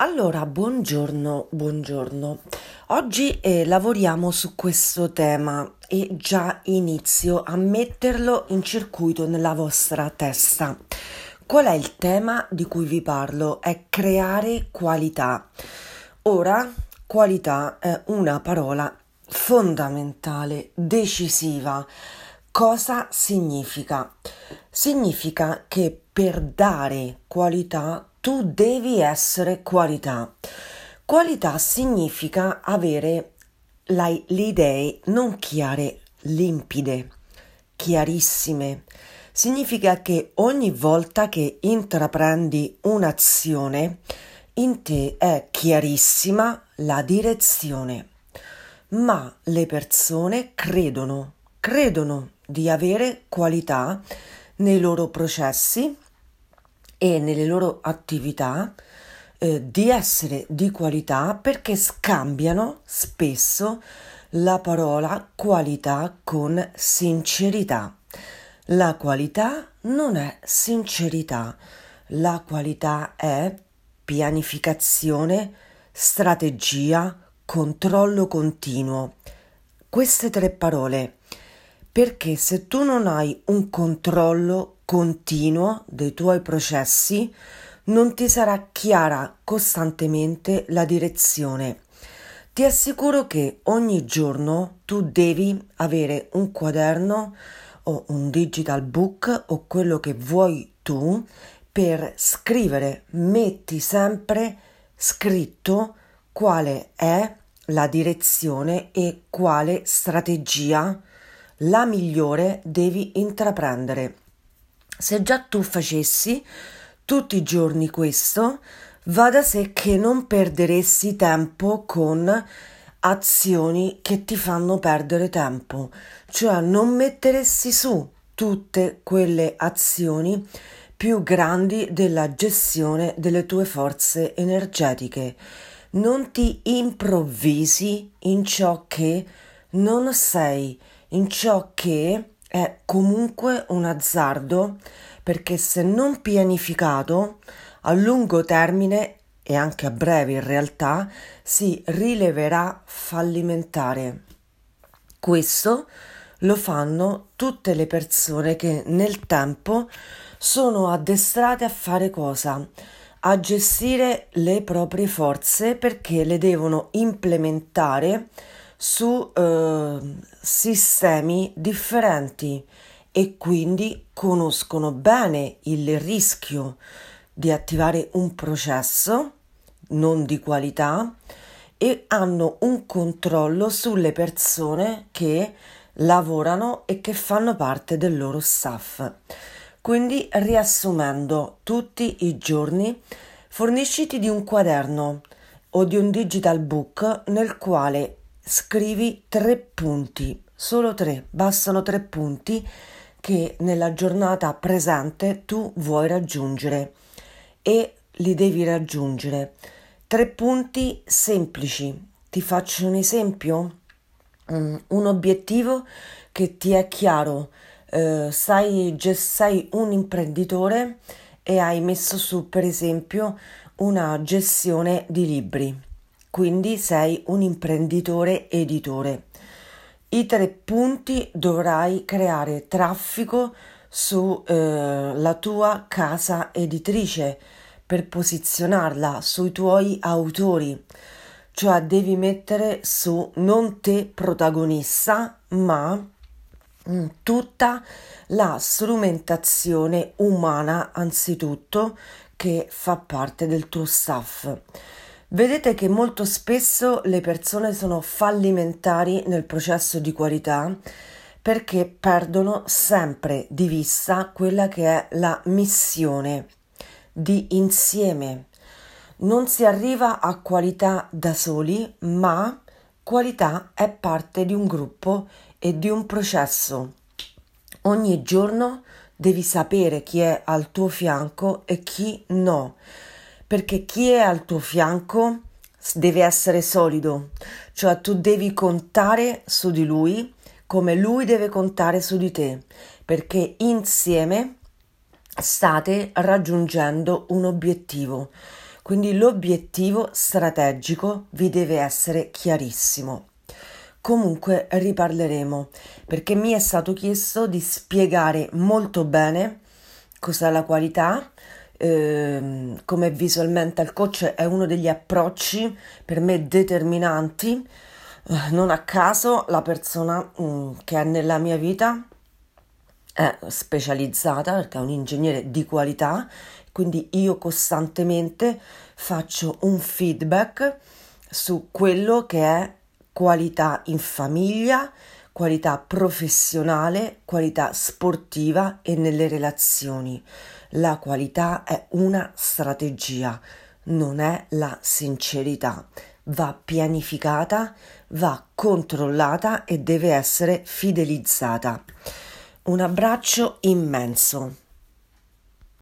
Allora, buongiorno, buongiorno. Oggi eh, lavoriamo su questo tema e già inizio a metterlo in circuito nella vostra testa. Qual è il tema di cui vi parlo? È creare qualità. Ora, qualità è una parola fondamentale, decisiva. Cosa significa? Significa che per dare qualità tu devi essere qualità. Qualità significa avere le idee non chiare, limpide, chiarissime. Significa che ogni volta che intraprendi un'azione, in te è chiarissima la direzione. Ma le persone credono, credono di avere qualità nei loro processi, e nelle loro attività eh, di essere di qualità perché scambiano spesso la parola qualità con sincerità. La qualità non è sincerità, la qualità è pianificazione, strategia, controllo continuo. Queste tre parole perché se tu non hai un controllo continuo dei tuoi processi, non ti sarà chiara costantemente la direzione. Ti assicuro che ogni giorno tu devi avere un quaderno o un digital book o quello che vuoi tu per scrivere. Metti sempre scritto quale è la direzione e quale strategia la migliore devi intraprendere. Se già tu facessi tutti i giorni questo, va da sé che non perderesti tempo con azioni che ti fanno perdere tempo, cioè non metteresti su tutte quelle azioni più grandi della gestione delle tue forze energetiche. Non ti improvvisi in ciò che non sei, in ciò che è comunque un azzardo perché se non pianificato a lungo termine e anche a breve in realtà si rileverà fallimentare. Questo lo fanno tutte le persone che nel tempo sono addestrate a fare cosa? A gestire le proprie forze perché le devono implementare su eh, sistemi differenti e quindi conoscono bene il rischio di attivare un processo non di qualità e hanno un controllo sulle persone che lavorano e che fanno parte del loro staff. Quindi, riassumendo, tutti i giorni fornisciti di un quaderno o di un digital book nel quale scrivi tre punti, solo tre, bastano tre punti che nella giornata presente tu vuoi raggiungere e li devi raggiungere. Tre punti semplici. Ti faccio un esempio? Mm, un obiettivo che ti è chiaro. Eh, sai, sei un imprenditore e hai messo su, per esempio, una gestione di libri quindi sei un imprenditore editore. I tre punti dovrai creare traffico sulla eh, tua casa editrice per posizionarla sui tuoi autori, cioè devi mettere su non te protagonista, ma mm, tutta la strumentazione umana anzitutto che fa parte del tuo staff. Vedete che molto spesso le persone sono fallimentari nel processo di qualità perché perdono sempre di vista quella che è la missione di insieme. Non si arriva a qualità da soli, ma qualità è parte di un gruppo e di un processo. Ogni giorno devi sapere chi è al tuo fianco e chi no perché chi è al tuo fianco deve essere solido, cioè tu devi contare su di lui come lui deve contare su di te, perché insieme state raggiungendo un obiettivo. Quindi l'obiettivo strategico vi deve essere chiarissimo. Comunque riparleremo perché mi è stato chiesto di spiegare molto bene cos'è la qualità, ehm, come visualmente il coach è uno degli approcci per me determinanti. Eh, non a caso la persona mm, che è nella mia vita è specializzata perché è un ingegnere di qualità quindi io costantemente faccio un feedback su quello che è qualità in famiglia, qualità professionale, qualità sportiva e nelle relazioni. La qualità è una strategia, non è la sincerità. Va pianificata, va controllata e deve essere fidelizzata. Un abbraccio immenso.